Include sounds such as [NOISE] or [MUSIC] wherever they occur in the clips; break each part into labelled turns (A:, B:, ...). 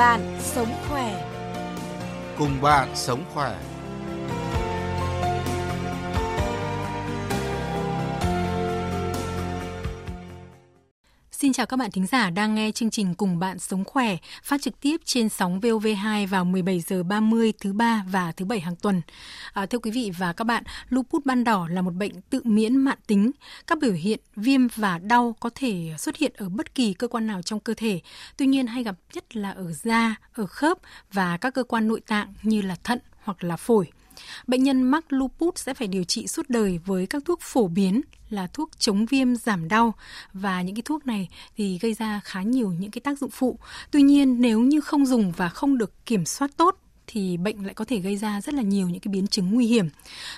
A: bạn sống khỏe.
B: Cùng bạn sống khỏe.
C: Chào các bạn thính giả đang nghe chương trình Cùng bạn sống khỏe phát trực tiếp trên sóng VOV2 vào 17 giờ 30 thứ ba và thứ bảy hàng tuần. À, thưa quý vị và các bạn, lupus ban đỏ là một bệnh tự miễn mạn tính. Các biểu hiện viêm và đau có thể xuất hiện ở bất kỳ cơ quan nào trong cơ thể. Tuy nhiên hay gặp nhất là ở da, ở khớp và các cơ quan nội tạng như là thận hoặc là phổi. Bệnh nhân mắc lupus sẽ phải điều trị suốt đời với các thuốc phổ biến là thuốc chống viêm giảm đau và những cái thuốc này thì gây ra khá nhiều những cái tác dụng phụ. Tuy nhiên, nếu như không dùng và không được kiểm soát tốt thì bệnh lại có thể gây ra rất là nhiều những cái biến chứng nguy hiểm.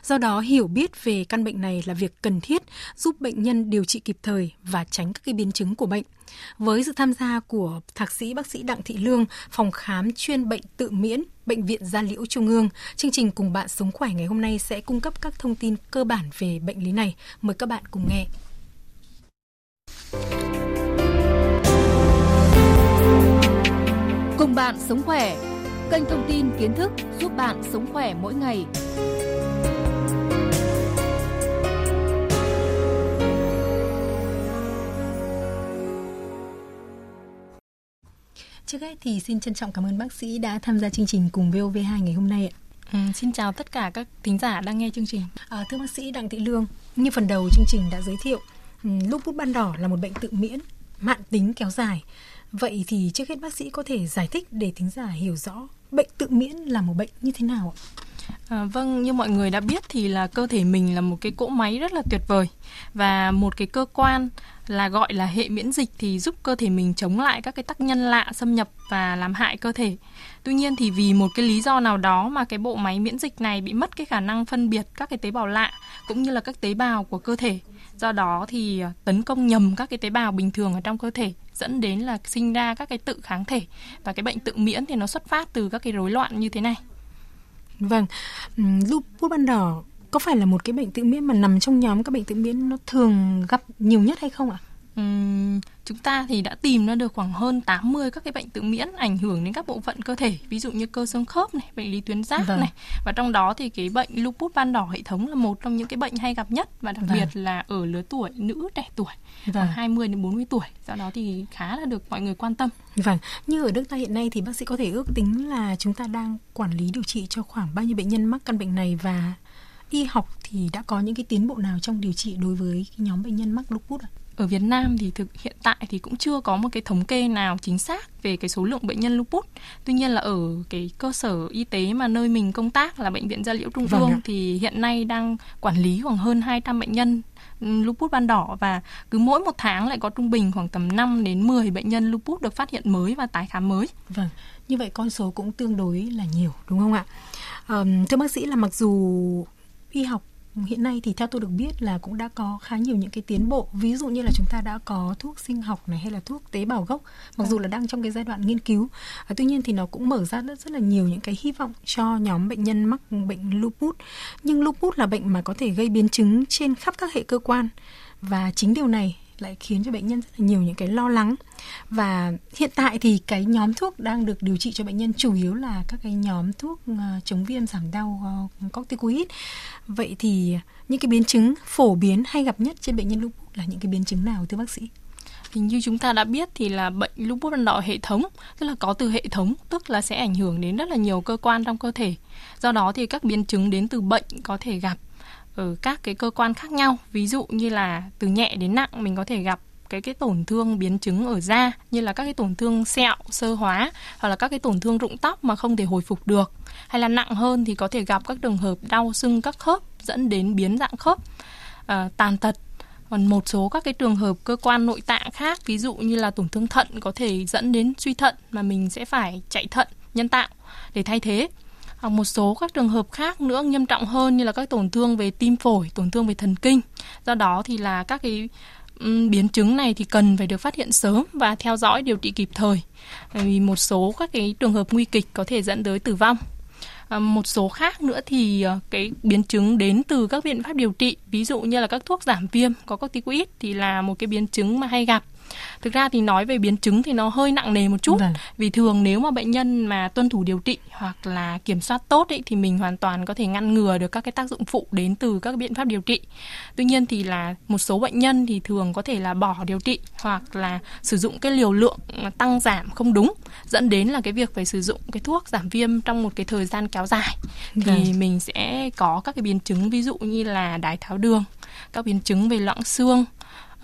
C: Do đó hiểu biết về căn bệnh này là việc cần thiết giúp bệnh nhân điều trị kịp thời và tránh các cái biến chứng của bệnh. Với sự tham gia của thạc sĩ bác sĩ Đặng Thị Lương, phòng khám chuyên bệnh tự miễn, Bệnh viện Gia Liễu Trung ương, chương trình cùng bạn sống khỏe ngày hôm nay sẽ cung cấp các thông tin cơ bản về bệnh lý này. Mời các bạn cùng nghe.
A: Cùng bạn sống khỏe, kênh thông tin kiến thức giúp bạn sống khỏe mỗi ngày.
C: Trước hết thì xin trân trọng cảm ơn bác sĩ đã tham gia chương trình cùng VOV2 ngày hôm nay ạ.
D: Ừ, xin chào tất cả các thính giả đang nghe chương trình.
C: À, thưa bác sĩ Đặng Thị Lương, như phần đầu chương trình đã giới thiệu, um, lupus ban đỏ là một bệnh tự miễn, mạn tính kéo dài. Vậy thì trước hết bác sĩ có thể giải thích để thính giả hiểu rõ bệnh tự miễn là một bệnh như thế nào ạ?
D: À, vâng, như mọi người đã biết thì là cơ thể mình là một cái cỗ máy rất là tuyệt vời và một cái cơ quan là gọi là hệ miễn dịch thì giúp cơ thể mình chống lại các cái tác nhân lạ xâm nhập và làm hại cơ thể. Tuy nhiên thì vì một cái lý do nào đó mà cái bộ máy miễn dịch này bị mất cái khả năng phân biệt các cái tế bào lạ cũng như là các tế bào của cơ thể. Do đó thì ờ, tấn công nhầm các cái tế bào bình thường ở trong cơ thể dẫn đến là sinh ra các cái tự kháng thể và cái bệnh tự miễn thì nó xuất phát từ các cái rối loạn như thế này.
C: Vâng, ừ, lupus ban đỏ có phải là một cái bệnh tự miễn mà nằm trong nhóm các bệnh tự miễn nó thường gặp nhiều nhất hay không ạ?
D: Chúng ta thì đã tìm ra được khoảng hơn 80 các cái bệnh tự miễn ảnh hưởng đến các bộ phận cơ thể, ví dụ như cơ xương khớp này, bệnh lý tuyến giáp vâng. này. Và trong đó thì cái bệnh lupus ban đỏ hệ thống là một trong những cái bệnh hay gặp nhất và đặc vâng. biệt là ở lứa tuổi nữ trẻ tuổi, vâng. khoảng 20 đến 40 tuổi. Do đó thì khá là được mọi người quan tâm.
C: Vâng, như ở nước ta hiện nay thì bác sĩ có thể ước tính là chúng ta đang quản lý điều trị cho khoảng bao nhiêu bệnh nhân mắc căn bệnh này và y học thì đã có những cái tiến bộ nào trong điều trị đối với nhóm bệnh nhân mắc lupus ạ?
D: Ở Việt Nam thì thực hiện tại thì cũng chưa có một cái thống kê nào chính xác về cái số lượng bệnh nhân lupus. Tuy nhiên là ở cái cơ sở y tế mà nơi mình công tác là bệnh viện Gia Liễu Trung vâng ương thì hiện nay đang quản lý khoảng hơn 200 bệnh nhân lupus ban đỏ và cứ mỗi một tháng lại có trung bình khoảng tầm 5 đến 10 bệnh nhân lupus được phát hiện mới và tái khám mới.
C: Vâng, như vậy con số cũng tương đối là nhiều đúng không ạ? Um, thưa bác sĩ là mặc dù y học hiện nay thì theo tôi được biết là cũng đã có khá nhiều những cái tiến bộ. Ví dụ như là chúng ta đã có thuốc sinh học này hay là thuốc tế bào gốc mặc dù là đang trong cái giai đoạn nghiên cứu. À, tuy nhiên thì nó cũng mở ra rất, rất là nhiều những cái hy vọng cho nhóm bệnh nhân mắc bệnh lupus. Nhưng lupus là bệnh mà có thể gây biến chứng trên khắp các hệ cơ quan. Và chính điều này lại khiến cho bệnh nhân rất là nhiều những cái lo lắng. Và hiện tại thì cái nhóm thuốc đang được điều trị cho bệnh nhân chủ yếu là các cái nhóm thuốc ờ, chống viêm giảm đau ờ, corticoid. Vậy thì những cái biến chứng phổ biến hay gặp nhất trên bệnh nhân lupus là những cái biến chứng nào, thưa bác sĩ?
D: Hình như chúng ta đã biết thì là bệnh lupus ban đỏ hệ thống, tức là có từ hệ thống, tức là sẽ ảnh hưởng đến rất là nhiều cơ quan trong cơ thể. Do đó thì các biến chứng đến từ bệnh có thể gặp ở các cái cơ quan khác nhau. Ví dụ như là từ nhẹ đến nặng mình có thể gặp cái cái tổn thương biến chứng ở da như là các cái tổn thương sẹo sơ hóa hoặc là các cái tổn thương rụng tóc mà không thể hồi phục được. Hay là nặng hơn thì có thể gặp các trường hợp đau sưng các khớp dẫn đến biến dạng khớp à, tàn tật. Còn một số các cái trường hợp cơ quan nội tạng khác ví dụ như là tổn thương thận có thể dẫn đến suy thận mà mình sẽ phải chạy thận nhân tạo. Để thay thế hoặc một số các trường hợp khác nữa nghiêm trọng hơn như là các tổn thương về tim phổi, tổn thương về thần kinh. Do đó thì là các cái biến chứng này thì cần phải được phát hiện sớm và theo dõi điều trị kịp thời. Vì một số các cái trường hợp nguy kịch có thể dẫn tới tử vong. À, một số khác nữa thì ờ, cái biến chứng đến từ các biện pháp điều trị ví dụ như là các thuốc giảm viêm có corticoid thì là một cái biến chứng mà hay gặp thực ra thì nói về biến chứng thì nó hơi nặng nề một chút vâng. vì thường nếu mà bệnh nhân mà tuân thủ điều trị hoặc là kiểm soát tốt ấy, thì mình hoàn toàn có thể ngăn ngừa được các cái tác dụng phụ đến từ các biện pháp điều trị tuy nhiên thì là một số bệnh nhân thì thường có thể là bỏ điều trị hoặc là sử dụng cái liều lượng tăng giảm không đúng dẫn đến là cái việc phải sử dụng cái thuốc giảm viêm trong một cái thời gian kéo dài thì vâng. mình sẽ có các cái biến chứng ví dụ như là đái tháo đường các biến chứng về loãng xương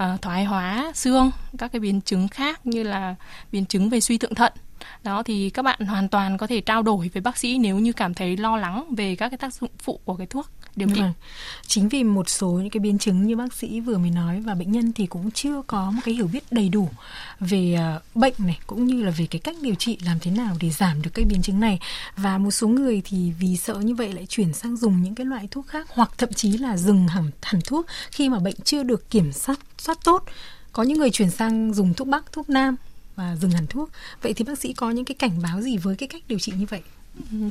D: uh, thoái hóa xương các cái biến chứng khác như là biến chứng về suy thượng thận. Đó thì các bạn hoàn toàn có thể trao đổi với bác sĩ nếu như cảm thấy lo lắng về các cái tác dụng phụ của cái thuốc điều trị. Vâng.
C: Chính vì một số những cái biến chứng như bác sĩ vừa mới nói và bệnh nhân thì cũng chưa có một cái hiểu biết đầy đủ về uh, bệnh này cũng như là về cái cách điều trị làm thế nào để giảm được cái biến chứng này và một số người thì vì sợ như vậy lại chuyển sang dùng những cái loại thuốc khác hoặc thậm chí là dừng hẳn hẳn thuốc khi mà bệnh chưa được kiểm soát soát tốt. Có những người chuyển sang dùng thuốc bắc, thuốc nam và dừng hẳn thuốc. Vậy thì bác sĩ có những cái cảnh báo gì với cái cách điều trị như vậy?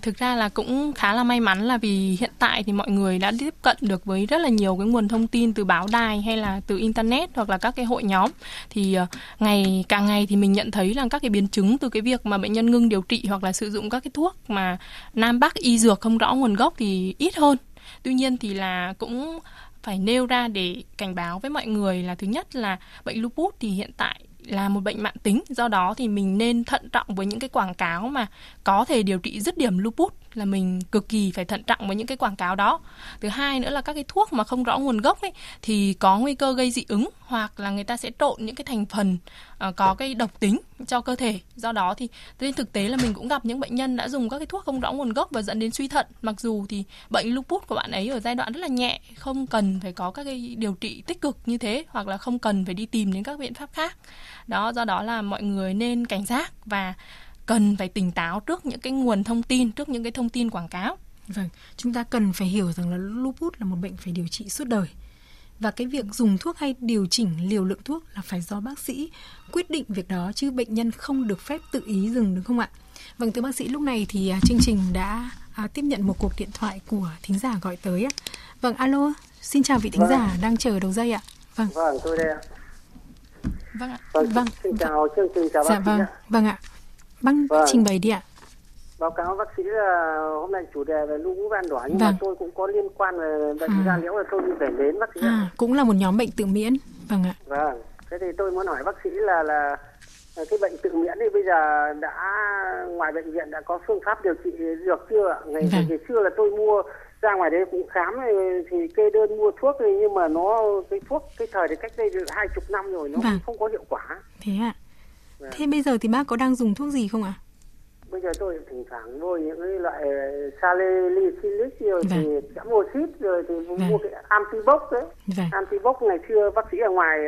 D: Thực ra là cũng khá là may mắn là vì hiện tại thì mọi người đã tiếp cận được với rất là nhiều cái nguồn thông tin từ báo đài hay là từ internet hoặc là các cái hội nhóm. Thì ờ, ngày càng ngày thì mình nhận thấy là các cái biến chứng từ cái việc mà bệnh nhân ngưng điều trị hoặc là sử dụng các cái thuốc mà nam bắc y dược không rõ nguồn gốc thì ít hơn. Tuy nhiên thì là cũng phải nêu ra để cảnh báo với mọi người là thứ nhất là bệnh lupus thì hiện tại là một bệnh mạng tính. Do đó thì mình nên thận trọng với những cái quảng cáo mà có thể điều trị dứt điểm lupus là mình cực kỳ phải thận trọng với những cái quảng cáo đó. Thứ hai nữa là các cái thuốc mà không rõ nguồn gốc ấy thì có nguy cơ gây dị ứng hoặc là người ta sẽ trộn những cái thành phần uh, có cái độc tính cho cơ thể. Do đó thì trên thực tế là mình cũng gặp những bệnh nhân đã dùng các cái thuốc không rõ nguồn gốc và dẫn đến suy thận. Mặc dù thì bệnh lupus của bạn ấy ở giai đoạn rất là nhẹ không cần phải có các cái điều trị tích cực như thế hoặc là không cần phải đi tìm đến các biện pháp khác. Đó do đó là mọi người nên cảnh giác và cần phải tỉnh táo trước những cái nguồn thông tin trước những cái thông tin quảng cáo
C: vâng chúng ta cần phải hiểu rằng là lupus là một bệnh phải điều trị suốt đời và cái việc dùng thuốc hay điều chỉnh liều lượng thuốc là phải do bác sĩ quyết định việc đó chứ bệnh nhân không được phép tự ý dừng đúng không ạ? Vâng thưa bác sĩ lúc này thì à, chương trình đã à, tiếp nhận một cuộc điện thoại của thính giả gọi tới ạ. Vâng alo, xin chào vị thính vâng. giả đang chờ đầu dây ạ.
E: Vâng. Vâng, tôi đây ạ.
C: Vâng ạ. Vâng,
E: vâng. Xin chào chương trình chào dạ,
C: bác vâng.
E: sĩ
C: ạ. Vâng ạ. Bác vâng. trình bày đi ạ.
E: Báo cáo bác sĩ là hôm nay chủ đề về lũ van đỏ nhưng vâng. mà tôi cũng có liên quan về bệnh à. da liễu là tôi đi về đến bác sĩ.
C: À, cũng là một nhóm bệnh tự miễn. Vâng ạ.
E: Vâng. Thế thì tôi muốn hỏi bác sĩ là là cái bệnh tự miễn thì bây giờ đã ngoài bệnh viện đã có phương pháp điều trị dược chưa ạ? Ngày, vâng. ngày xưa là tôi mua ra ngoài đấy cũng khám thì kê đơn mua thuốc thì nhưng mà nó cái thuốc cái thời thì cách đây hai chục năm rồi nó vâng. không có hiệu quả.
C: Thế ạ. Vâng. Thế bây giờ thì bác có đang dùng thuốc gì không ạ?
E: bây giờ tôi thỉnh thoảng mua những cái loại salicylic rồi vâng. thì chấm oxit rồi thì vâng. mua cái antibox đấy vâng. antibox ngày xưa bác sĩ ở ngoài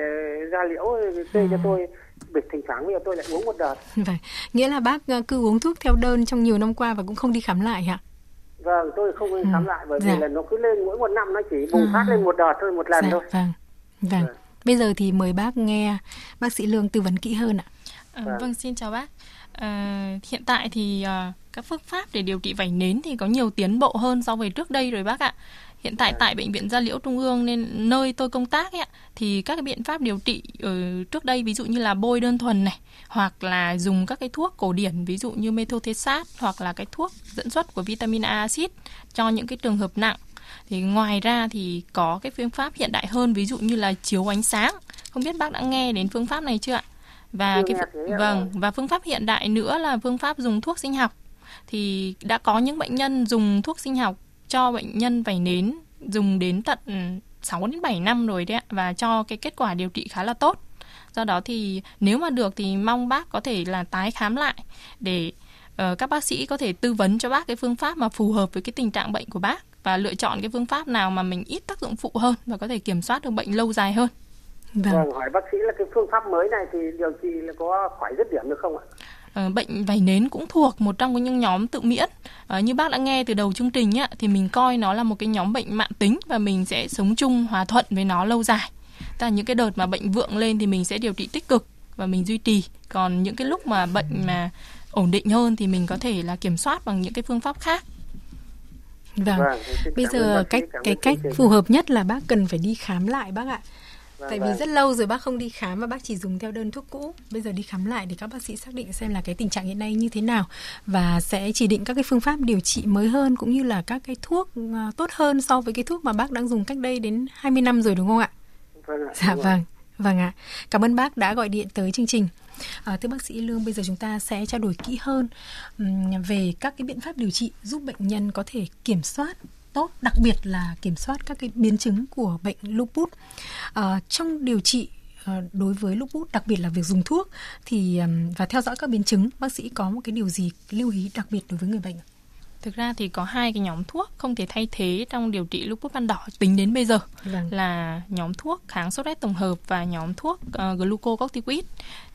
E: ra liễu kê à. cho tôi biệt thỉnh thoảng bây giờ tôi lại uống một đợt
C: vâng. nghĩa là bác ờ, cứ uống thuốc theo đơn trong nhiều năm qua và cũng không đi khám lại hả
E: vâng tôi không đi khám ừ. lại bởi dạ. vì là nó cứ lên mỗi một năm nó chỉ bùng à. phát lên một đợt thôi một lần dạ. thôi
C: vâng vâng dạ. bây giờ thì mời bác nghe bác sĩ lương tư vấn kỹ hơn ạ
D: à, vâng. xin chào bác. À, hiện tại thì à, các phương pháp để điều trị vảy nến thì có nhiều tiến bộ hơn so với trước đây rồi bác ạ. Hiện tại tại bệnh viện Gia Liễu Trung ương nên nơi tôi công tác ấy, thì các cái biện pháp điều trị ở trước đây ví dụ như là bôi đơn thuần này hoặc là dùng các cái thuốc cổ điển ví dụ như methotrexate hoặc là cái thuốc dẫn xuất của vitamin A acid cho những cái trường hợp nặng. Thì ngoài ra thì có cái phương pháp hiện đại hơn ví dụ như là chiếu ánh sáng. Không biết bác đã nghe đến phương pháp này chưa ạ và cái vâng và phương pháp hiện đại nữa là phương pháp dùng thuốc sinh học thì đã có những bệnh nhân dùng thuốc sinh học cho bệnh nhân vảy nến dùng đến tận 6 đến 7 năm rồi đấy ạ và cho cái kết quả điều trị khá là tốt. Do đó thì nếu mà được thì mong bác có thể là tái khám lại để uh, các bác sĩ có thể tư vấn cho bác cái phương pháp mà phù hợp với cái tình trạng bệnh của bác và lựa chọn cái phương pháp nào mà mình ít tác dụng phụ hơn và có thể kiểm soát được bệnh lâu dài hơn.
E: Vâng. vâng, hỏi bác sĩ là cái phương pháp mới này thì điều trị là có khỏi dứt điểm được không ạ?
D: À, bệnh vảy nến cũng thuộc một trong những nhóm tự miễn. À, như bác đã nghe từ đầu chương trình á, thì mình coi nó là một cái nhóm bệnh mạng tính và mình sẽ sống chung hòa thuận với nó lâu dài. Tức là những cái đợt mà bệnh vượng lên thì mình sẽ điều trị tích cực và mình duy trì. Còn những cái lúc mà bệnh mà ổn định hơn thì mình có thể là kiểm soát bằng những cái phương pháp khác.
C: Vâng, vâng bây giờ cách cái cách phù hợp nhất là bác cần phải đi khám lại bác ạ Vâng, Tại vì vâng. rất lâu rồi bác không đi khám và bác chỉ dùng theo đơn thuốc cũ. Bây giờ đi khám lại thì các bác sĩ xác định xem là cái tình trạng hiện nay như thế nào và sẽ chỉ định các cái phương pháp điều trị mới hơn cũng như là các cái thuốc à, tốt hơn so với cái thuốc mà bác đang dùng cách đây đến 20 năm rồi đúng không ạ?
E: Vâng ạ.
C: Dạ vâng. Vâng ạ. Cảm ơn bác đã gọi điện tới chương trình. À, thưa bác sĩ Lương, bây giờ chúng ta sẽ trao đổi kỹ hơn về các cái biện pháp điều trị giúp bệnh nhân có thể kiểm soát tốt, đặc biệt là kiểm soát các cái biến chứng của bệnh lupus. À, trong điều trị ờ, đối với lupus, đặc biệt là việc dùng thuốc thì và theo dõi các biến chứng, bác sĩ có một cái điều gì lưu ý đặc biệt đối với người bệnh ạ?
D: Thực ra thì có hai cái nhóm thuốc không thể thay thế trong điều trị lupus ban đỏ tính đến bây giờ vâng. là nhóm thuốc kháng sốt rét tổng hợp và nhóm thuốc uh, glucocorticoid.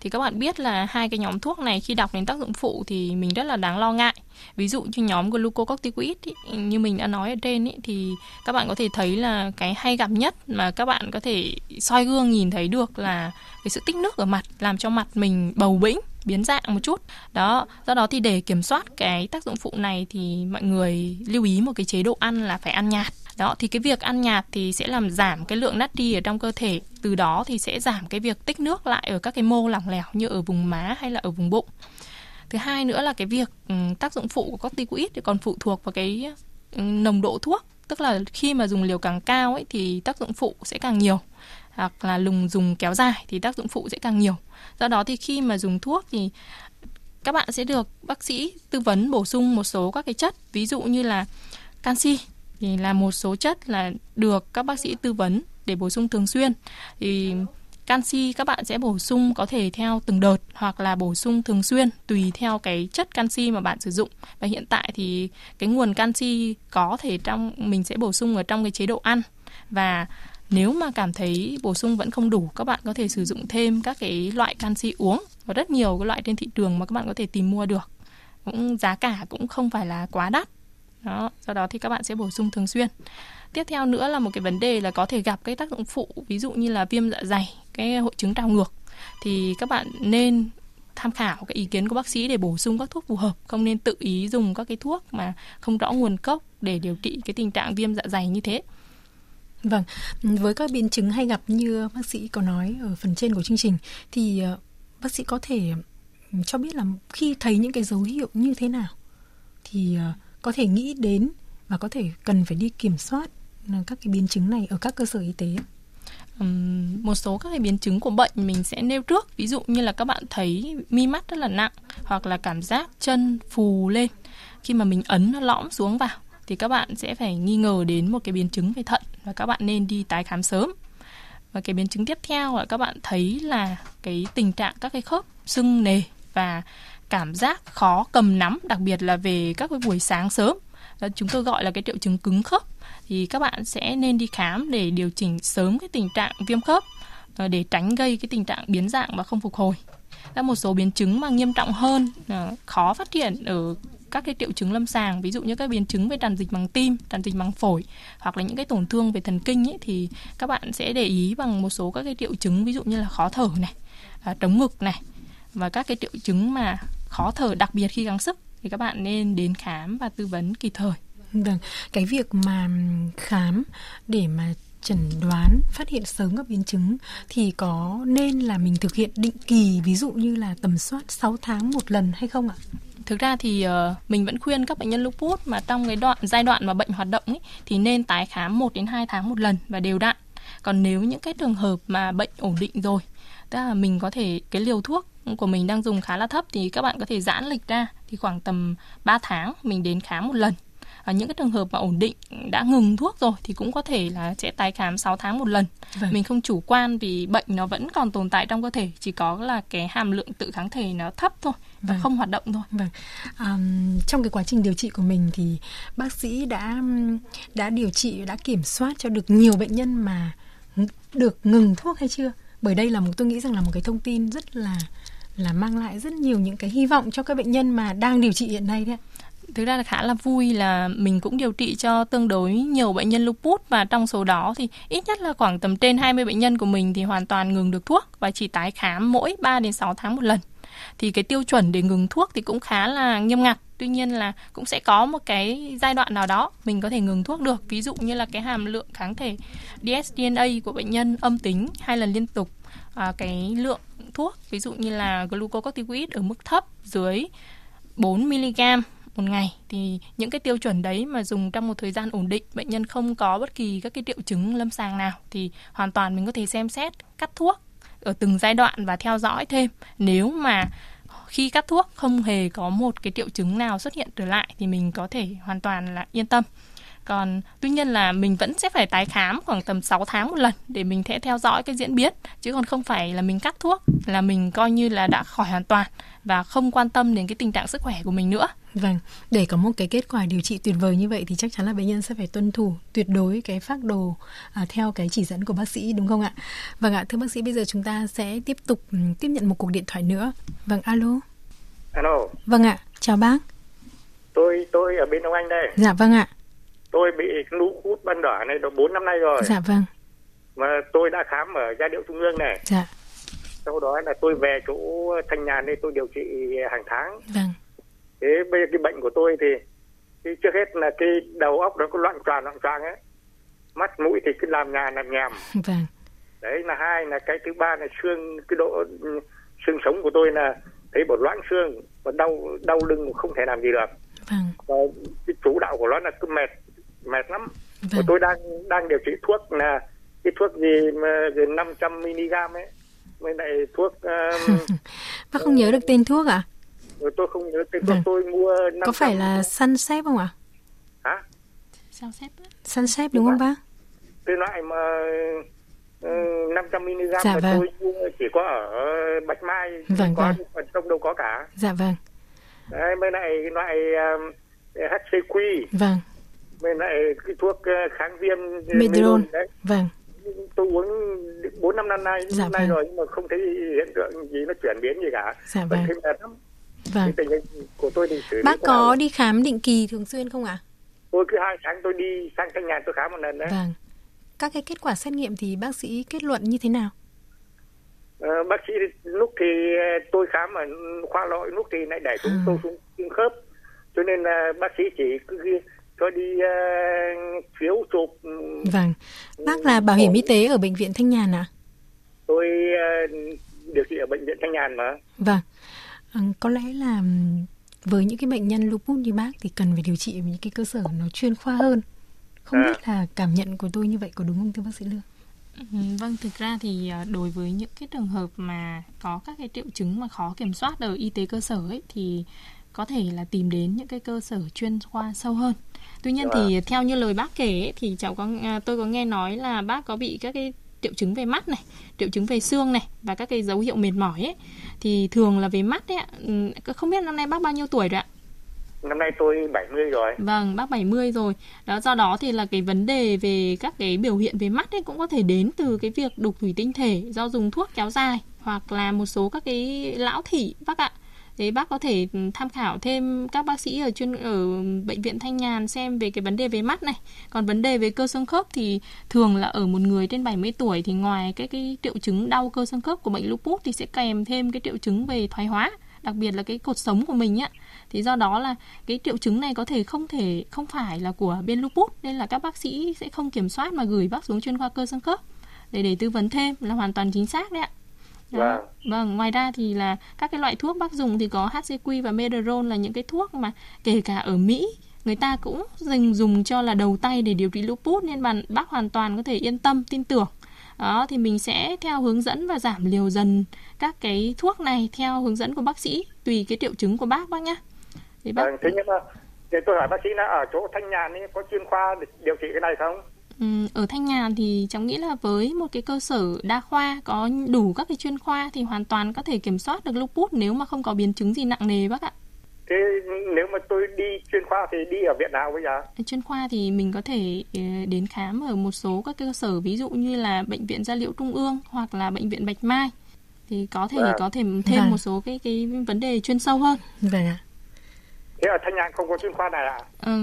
D: Thì các bạn biết là hai cái nhóm thuốc này khi đọc đến tác dụng phụ thì mình rất là đáng lo ngại. Ví dụ như nhóm glucocorticoid ý, như mình đã nói ở trên ý, thì các bạn có thể thấy là cái hay gặp nhất mà các bạn có thể soi gương nhìn thấy được là cái sự tích nước ở mặt làm cho mặt mình bầu bĩnh biến dạng một chút. Đó, do đó thì để kiểm soát cái tác dụng phụ này thì mọi người lưu ý một cái chế độ ăn là phải ăn nhạt. Đó, thì cái việc ăn nhạt thì sẽ làm giảm cái lượng natri ở trong cơ thể. Từ đó thì sẽ giảm cái việc tích nước lại ở các cái mô lỏng lẻo như ở vùng má hay là ở vùng bụng. Thứ hai nữa là cái việc ừ, tác dụng phụ của corticoid thì còn phụ thuộc vào cái ừ, nồng độ thuốc. Tức là khi mà dùng liều càng cao ấy thì tác dụng phụ sẽ càng nhiều hoặc là lùng dùng kéo dài thì tác dụng phụ sẽ càng nhiều. Do đó thì khi mà dùng thuốc thì các bạn sẽ được bác sĩ tư vấn bổ sung một số các cái chất, ví dụ như là canxi thì là một số chất là được các bác sĩ tư vấn để bổ sung thường xuyên. Thì canxi các bạn sẽ bổ sung có thể theo từng đợt hoặc là bổ sung thường xuyên tùy theo cái chất canxi mà bạn sử dụng. Và hiện tại thì cái nguồn canxi có thể trong, mình sẽ bổ sung ở trong cái chế độ ăn. Và nếu mà cảm thấy bổ sung vẫn không đủ, các bạn có thể sử dụng thêm các cái loại canxi uống và rất nhiều cái loại trên thị trường mà các bạn có thể tìm mua được. Cũng giá cả cũng không phải là quá đắt. Đó, do đó thì các bạn sẽ bổ sung thường xuyên. Tiếp theo nữa là một cái vấn đề là có thể gặp cái tác dụng phụ, ví dụ như là viêm dạ dày, cái hội chứng trào ngược. Thì các bạn nên tham khảo cái ý kiến của bác sĩ để bổ sung các thuốc phù hợp. Không nên tự ý dùng các cái thuốc mà không rõ nguồn gốc để điều trị cái tình trạng viêm dạ dày như thế.
C: Vâng, với các biến chứng hay gặp như bác sĩ có nói ở phần trên của chương trình thì ờ, bác sĩ có thể ừ, cho biết là khi thấy những cái dấu hiệu như thế nào? Thì ờ, có thể nghĩ đến và có thể cần phải đi kiểm soát ờ, các cái biến chứng này ở các cơ sở y tế.
D: Um, một số các cái biến chứng của bệnh mình sẽ nêu trước. Ví dụ như là các bạn thấy mi mắt rất là nặng hoặc là cảm giác chân phù lên. Khi mà mình ấn nó lõm xuống vào thì các bạn sẽ phải nghi ngờ đến một cái biến chứng về thận và các bạn nên đi tái khám sớm. Và cái biến chứng tiếp theo là các bạn thấy là cái tình trạng các cái khớp sưng nề và cảm giác khó cầm nắm đặc biệt là về các cái buổi sáng sớm. Đó, chúng tôi gọi là cái triệu chứng cứng khớp. Thì các bạn sẽ nên đi khám để điều chỉnh sớm cái tình trạng viêm khớp ờ, để tránh gây cái tình trạng biến dạng và không phục hồi. Là một số biến chứng mà nghiêm trọng hơn ờ, khó phát hiện ở các cái triệu chứng lâm sàng ví dụ như các biến chứng về tràn dịch bằng tim tràn dịch bằng phổi hoặc là những cái tổn thương về thần kinh ấy, thì các bạn sẽ để ý bằng một số các cái triệu chứng ví dụ như là khó thở này à, trống ngực này và các cái triệu chứng mà khó thở đặc biệt khi gắng sức thì các bạn nên đến khám và tư vấn kịp thời.
C: Vâng, cái việc mà khám để mà chẩn đoán phát hiện sớm các biến chứng thì có nên là mình thực hiện định kỳ ví dụ như là tầm soát 6 tháng một lần hay không ạ?
D: Thực ra thì uh, mình vẫn khuyên các bệnh nhân lupus mà trong cái đoạn giai đoạn mà bệnh hoạt động ấy, thì nên tái khám 1 đến 2 tháng một lần và đều đặn. Còn nếu những cái trường hợp mà bệnh ổn định rồi, tức là mình có thể cái liều thuốc của mình đang dùng khá là thấp thì các bạn có thể giãn lịch ra thì khoảng tầm 3 tháng mình đến khám một lần ở những cái trường hợp mà ổn định đã ngừng thuốc rồi thì cũng có thể là sẽ tái khám 6 tháng một lần. Vâng. Mình không chủ quan vì bệnh nó vẫn còn tồn tại trong cơ thể, chỉ có là cái hàm lượng tự kháng thể nó thấp thôi và vâng. không hoạt động thôi.
C: Vâng. Um, trong cái quá trình điều trị của mình thì bác sĩ đã đã điều trị đã kiểm soát cho được nhiều bệnh nhân mà được ngừng thuốc hay chưa? Bởi đây là một tôi nghĩ rằng là một cái thông tin rất là là mang lại rất nhiều những cái hy vọng cho các bệnh nhân mà đang điều trị hiện nay đấy
D: thực ra là khá là vui là mình cũng điều trị cho tương đối nhiều bệnh nhân lupus và trong số đó thì ít nhất là khoảng tầm trên 20 bệnh nhân của mình thì hoàn toàn ngừng được thuốc và chỉ tái khám mỗi 3 đến 6 tháng một lần. Thì cái tiêu chuẩn để ngừng thuốc thì cũng khá là nghiêm ngặt. tuy nhiên là cũng sẽ có một cái giai đoạn nào đó mình có thể ngừng thuốc được ví dụ như là cái hàm lượng kháng thể dsDNA của bệnh nhân âm tính hai lần liên tục à, cái lượng thuốc ví dụ như là glucocorticoid ở mức thấp dưới 4 mg một ngày. Thì những cái tiêu chuẩn đấy mà dùng trong một thời gian ổn định, bệnh nhân không có bất kỳ các cái triệu chứng lâm sàng nào, thì hoàn toàn mình có thể xem xét cắt thuốc ở từng giai đoạn và theo dõi thêm. Nếu mà khi cắt thuốc không hề có một cái triệu chứng nào xuất hiện trở lại, thì mình có thể hoàn toàn là yên tâm còn tuy nhiên là mình vẫn sẽ phải tái khám khoảng tầm 6 tháng một lần để mình sẽ theo dõi cái diễn biến chứ còn không phải là mình cắt thuốc là mình coi như là đã khỏi hoàn toàn và không quan tâm đến cái tình trạng sức khỏe của mình nữa.
C: Vâng, để có một cái kết quả điều trị tuyệt vời như vậy thì chắc chắn là bệnh nhân sẽ phải tuân thủ tuyệt đối cái phác đồ à, theo cái chỉ dẫn của bác sĩ đúng không ạ? Vâng ạ, thưa bác sĩ bây giờ chúng ta sẽ tiếp tục ừ, tiếp nhận một cuộc điện thoại nữa. Vâng, alo.
F: Alo.
C: Vâng ạ, chào bác.
F: Tôi tôi ở bên ông Anh đây.
C: Dạ vâng ạ.
F: Tôi bị lũ hút ban đỏ này được 4 năm nay rồi.
C: Dạ vâng.
F: Mà tôi đã khám ở gia điệu trung ương này.
C: Dạ.
F: Sau đó là tôi về chỗ thanh nhàn đây tôi điều trị hàng tháng.
C: Vâng.
F: Thế bây giờ cái bệnh của tôi thì, thì trước hết là cái đầu óc nó có loạn tròn loạn tròn ấy. Mắt mũi thì cứ làm nhà làm nhèm.
C: Vâng.
F: Đấy là hai là cái thứ ba là xương cái độ xương sống của tôi là thấy một loãng xương và đau đau lưng không thể làm gì được.
C: Vâng.
F: Và cái chủ đạo của nó là cứ mệt mệt lắm.
C: Vâng.
F: Và tôi đang đang điều trị thuốc là cái thuốc gì mà 500 mg ấy với lại thuốc um, [LAUGHS]
C: bác không nhớ được tên thuốc ạ?
F: À? tôi không nhớ tên
C: Vâng.
F: thuốc tôi mua 500...
C: Có phải là Sunset không ạ?
F: hả
D: Sao xếp á?
C: Sunset đúng không bác?
F: cái loại mà uh, 500 mg
C: Dạ
F: mà
C: vâng.
F: tôi mua chỉ có ở Bạch Mai
C: Vâng,
F: có
C: vâng.
F: còn trong đâu có cả
C: Dạ vâng.
F: Đấy, lại cái loại um, HCQ
C: Vâng.
F: Với lại cái thuốc uh, kháng viêm
C: Medron.
F: đấy
C: Vâng.
F: tôi uống bốn năm năm nay
C: Dạ
F: năm nay
C: vâng.
F: rồi nhưng mà không thấy hiện tượng gì nó chuyển biến gì cả
C: Dạ vâng.
F: mệt lắm
C: Vâng.
F: tình hình của tôi thì xử
C: Bác
F: nào?
C: có đi khám định kỳ thường xuyên không ạ?
F: tôi cứ hai tháng tôi đi sang thanh nhàn tôi khám một lần đấy
C: Vâng. Các cái kết quả xét nghiệm thì bác sĩ kết luận như thế nào?
F: Ờ, bác sĩ lúc thì ờ, tôi khám ở khoa nội lúc thì lại để chúng
C: À.
F: tôi xuống xương khớp cho nên là bác sĩ chỉ cứ cho đi uh, phiếu chụp
C: Vâng. Bác là bảo hiểm y tế ở bệnh viện Thanh Nhàn ạ?
F: tôi ờ, điều trị ở bệnh viện thanh nhàn mà
C: Vâng. Ờ, có lẽ là với những cái bệnh nhân lupus như bác thì cần phải điều trị ở những cái cơ sở nó chuyên khoa hơn. Không
F: À.
C: biết là cảm nhận của tôi như vậy có đúng không thưa bác sĩ Lương?
D: Ừ, Vâng, thực ra thì à, đối với những cái trường hợp mà có các cái triệu chứng mà khó kiểm soát ở y tế cơ sở ấy thì có thể là tìm đến những cái cơ sở chuyên khoa sâu hơn. Tuy nhiên thì theo như lời bác kể ấy, thì cháu có à, tôi có nghe nói là bác có bị các cái triệu chứng về mắt này, triệu chứng về xương này và các cái dấu hiệu mệt mỏi ấy thì thường là về mắt ấy. Ừ, Không biết năm nay bác bao nhiêu tuổi rồi ạ?
F: năm nay tôi 70 rồi
D: Vâng, bác 70 rồi. Đó do đó thì là cái vấn đề về các cái biểu hiện về mắt ấy cũng có thể đến từ cái việc đục thủy tinh thể do dùng thuốc kéo dài hoặc là một số các cái lão thị bác ạ. Thế bác có thể ừ, tham khảo thêm các bác sĩ ở chuyên ở bệnh viện Thanh Nhàn xem về cái vấn đề về mắt này. Còn vấn đề về cơ xương khớp thì thường là ở một người trên 70 tuổi thì ngoài cái cái triệu chứng đau cơ xương khớp của bệnh lupus thì sẽ kèm thêm cái triệu chứng về thoái hóa, đặc biệt là cái cột sống của mình á thì do đó là cái triệu chứng này có thể không thể không phải là của bên lupus nên là các bác sĩ sẽ không kiểm soát mà gửi bác xuống chuyên khoa cơ xương khớp để để tư vấn thêm là hoàn toàn chính xác đấy ạ
F: Vâng.
D: vâng ngoài ra thì là các cái loại thuốc bác dùng thì có HCQ và Medrol là những cái thuốc mà kể cả ở Mỹ người ta cũng dành dùng cho là đầu tay để điều trị lupus nên bạn bác hoàn toàn có thể yên tâm tin tưởng. Đó thì mình sẽ theo hướng dẫn và giảm liều dần các cái thuốc này theo hướng dẫn của bác sĩ tùy cái triệu chứng của bác bác nhá. Thì bác
F: Vâng, thế nhưng mà để tôi hỏi bác sĩ là ở chỗ thanh nhàn ấy có chuyên khoa để điều trị cái này không?
D: Ở Thanh Nhàn thì cháu nghĩ là với một cái cơ sở đa khoa có đủ các cái chuyên khoa thì hoàn toàn có thể kiểm soát được lupus nếu mà không có biến chứng gì nặng nề bác ạ.
F: thế nếu mà tôi đi chuyên khoa thì đi ở viện nào bây giờ
D: Chuyên khoa thì mình có thể ờ, đến khám ở một số các cơ sở ví dụ như là bệnh viện Gia Liễu Trung ương hoặc là bệnh viện Bạch Mai thì có thể
F: Vâng.
D: có thể thêm
C: Vâng.
D: một số cái cái vấn đề chuyên sâu hơn.
C: Vâng ạ.
F: Thế ở thanh nhàn không có chuyên khoa này à
D: Ờ,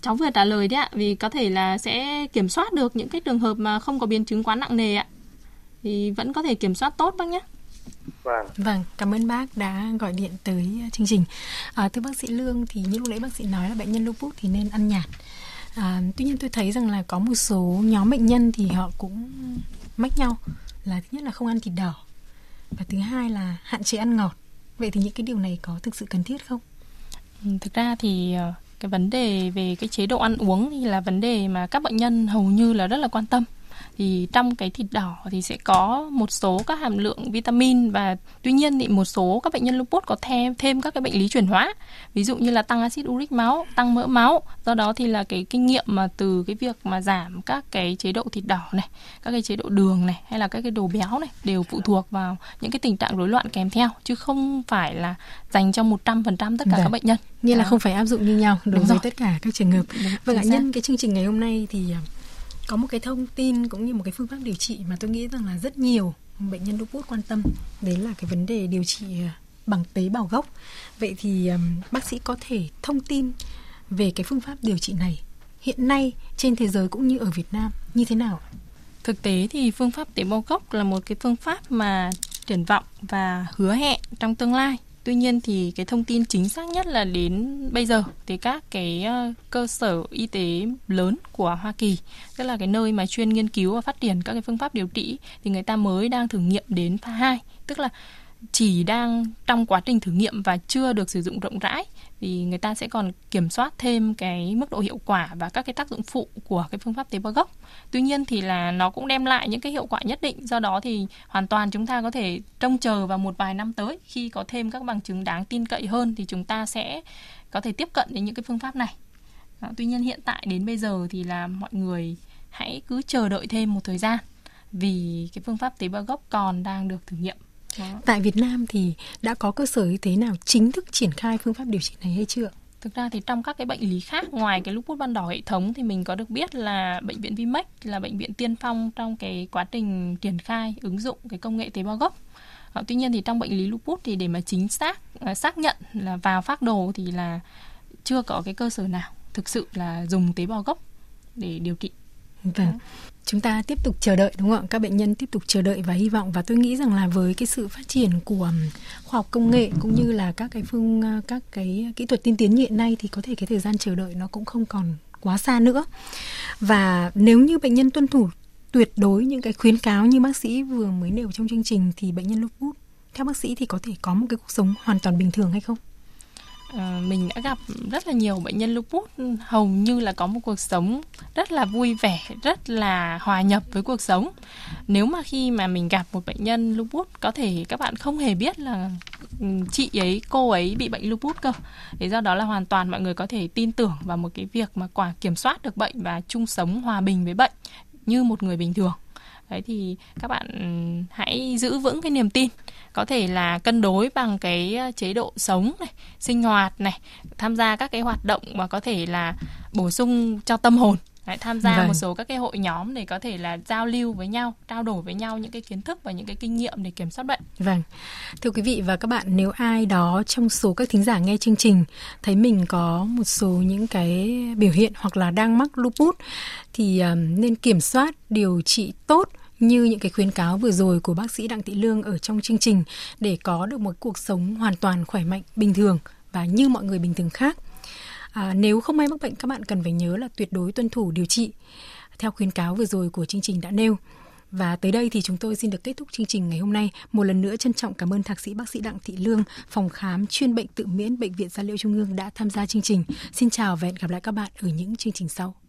D: cháu vừa trả lời đấy ạ vì có thể là sẽ kiểm soát được những cái trường hợp mà không có biến chứng quá nặng nề ạ thì vẫn có thể kiểm soát tốt bác nhé.
F: Vâng. Vâng.
C: Vâng, cảm ơn bác đã gọi điện tới chương trình. À, thưa bác sĩ Lương thì như lúc nãy bác sĩ nói là bệnh nhân lupus thì nên ăn nhạt. À, tuy nhiên tôi thấy rằng là có một số nhóm bệnh nhân thì họ cũng mách nhau là thứ nhất là không ăn thịt đỏ và thứ hai là hạn chế ăn ngọt. Vậy thì những cái điều này có thực sự cần thiết không?
D: Thực ra thì ờ, cái vấn đề về cái chế độ ăn uống thì là vấn đề mà các bệnh nhân hầu như là rất là quan tâm thì trong cái thịt đỏ thì sẽ có một số các hàm lượng vitamin và tuy nhiên thì một số các bệnh nhân lupus có thêm thêm các cái bệnh lý chuyển hóa. Ví dụ như là tăng axit uric máu tăng mỡ máu. Do đó thì là cái kinh nghiệm mà từ cái việc mà giảm các cái chế độ thịt đỏ này các cái chế độ đường này hay là các cái đồ béo này đều phụ thuộc vào những cái tình trạng rối loạn kèm theo chứ không phải là dành cho 100% tất cả Đấy. các vâng. bệnh nhân.
C: Nghĩa là không phải áp dụng như nhau đối với tất cả các trường hợp. Vâng ạ nhân cái chương trình ngày hôm nay thì có một cái thông tin cũng như một cái phương pháp điều trị mà tôi nghĩ rằng là rất nhiều bệnh nhân lupus quan tâm. Đấy là cái vấn đề điều trị à, bằng tế bào gốc. Vậy thì um, bác sĩ có thể thông tin về cái phương pháp điều trị này hiện nay trên thế giới cũng như ở Việt Nam như thế nào
D: thực tế thì phương pháp tế bào gốc là một cái phương pháp mà triển vọng và hứa hẹn trong tương lai. Tuy nhiên thì cái thông tin chính xác nhất là đến bây giờ thì các cái ờ, cơ sở y tế lớn của Hoa Kỳ, tức là cái nơi mà chuyên nghiên cứu và phát triển các cái phương pháp điều trị thì người ta mới đang thử nghiệm đến pha 2, tức là chỉ đang trong quá trình thử nghiệm và chưa được sử dụng rộng rãi thì người ta sẽ còn kiểm soát thêm cái mức độ hiệu quả và các cái tác dụng phụ của cái phương pháp tế bào gốc. Tuy nhiên thì là nó cũng đem lại những cái hiệu quả nhất định. Do đó thì hoàn toàn chúng ta có thể trông chờ vào một vài năm tới khi có thêm các bằng chứng đáng tin cậy hơn thì chúng ta sẽ có thể tiếp cận đến những cái phương pháp này. Đó, tuy nhiên hiện tại đến bây giờ thì là mọi người hãy cứ chờ đợi thêm một thời gian vì cái phương pháp tế bào gốc còn đang được thử nghiệm
C: đó. Tại Việt Nam thì đã có cơ sở y tế nào chính thức triển khai phương pháp điều trị này hay chưa?
D: Thực ra thì trong các cái bệnh lý khác ngoài cái lupus ban đỏ hệ thống thì mình có được biết là bệnh viện Vimec là bệnh viện tiên phong trong cái quá trình triển khai ứng dụng cái công nghệ tế bào gốc. À, tuy nhiên thì trong bệnh lý lupus thì để mà chính xác à, xác nhận là vào phác đồ thì là chưa có cái cơ sở nào thực sự là dùng tế bào gốc để điều trị.
C: Vâng chúng ta tiếp tục chờ đợi, đúng không ạ? Các bệnh nhân tiếp tục chờ đợi và hy vọng. Và tôi nghĩ rằng là với cái sự phát triển của khoa học công nghệ cũng như là các cái phương ờ, các cái kỹ thuật tiên tiến hiện nay thì có thể cái thời gian chờ đợi nó cũng không còn quá xa nữa. Và nếu như bệnh nhân tuân thủ tuyệt đối những cái khuyến cáo như bác sĩ vừa mới nêu trong chương trình thì bệnh nhân lupus, theo bác sĩ thì có thể có một cái cuộc sống hoàn toàn bình thường hay không?
D: Ờ, mình đã gặp rất là nhiều bệnh nhân lupus hầu như là có một cuộc sống rất là vui vẻ, rất là hòa nhập với cuộc sống. Nếu mà khi mà mình gặp một bệnh nhân lupus có thể các bạn không hề biết là ừ, chị ấy, cô ấy bị bệnh lupus cơ. Thế do đó là hoàn toàn mọi người có thể tin tưởng vào một cái việc mà quả kiểm soát được bệnh và chung sống hòa bình với bệnh như một người bình thường đấy thì các bạn hãy giữ vững cái niềm tin có thể là cân đối bằng cái chế độ sống này sinh hoạt này tham gia các cái hoạt động mà có thể là bổ sung cho tâm hồn Đấy, tham gia vâng. một số các cái hội nhóm để có thể là giao lưu với nhau, trao đổi với nhau những cái kiến thức và những cái kinh nghiệm để kiểm soát bệnh.
C: Vâng. Thưa quý vị và các bạn, nếu ai đó trong số các thính giả nghe chương trình thấy mình có một số những cái biểu hiện hoặc là đang mắc lupus thì um, nên kiểm soát điều trị tốt như những cái khuyến cáo vừa rồi của bác sĩ Đặng Thị Lương ở trong chương trình để có được một cuộc sống hoàn toàn khỏe mạnh, bình thường và như mọi người bình thường khác. À, nếu không may mắc bệnh các bạn cần phải nhớ là tuyệt đối tuân thủ điều trị theo khuyến cáo vừa rồi của chương trình đã nêu. Và tới đây thì chúng tôi xin được kết thúc chương trình ngày hôm nay. Một lần nữa trân trọng cảm ơn thạc sĩ bác sĩ Đặng Thị Lương, phòng khám chuyên bệnh tự miễn Bệnh viện Gia Liễu Trung ương đã tham gia chương trình. Xin chào và hẹn gặp lại các bạn ở những chương trình sau.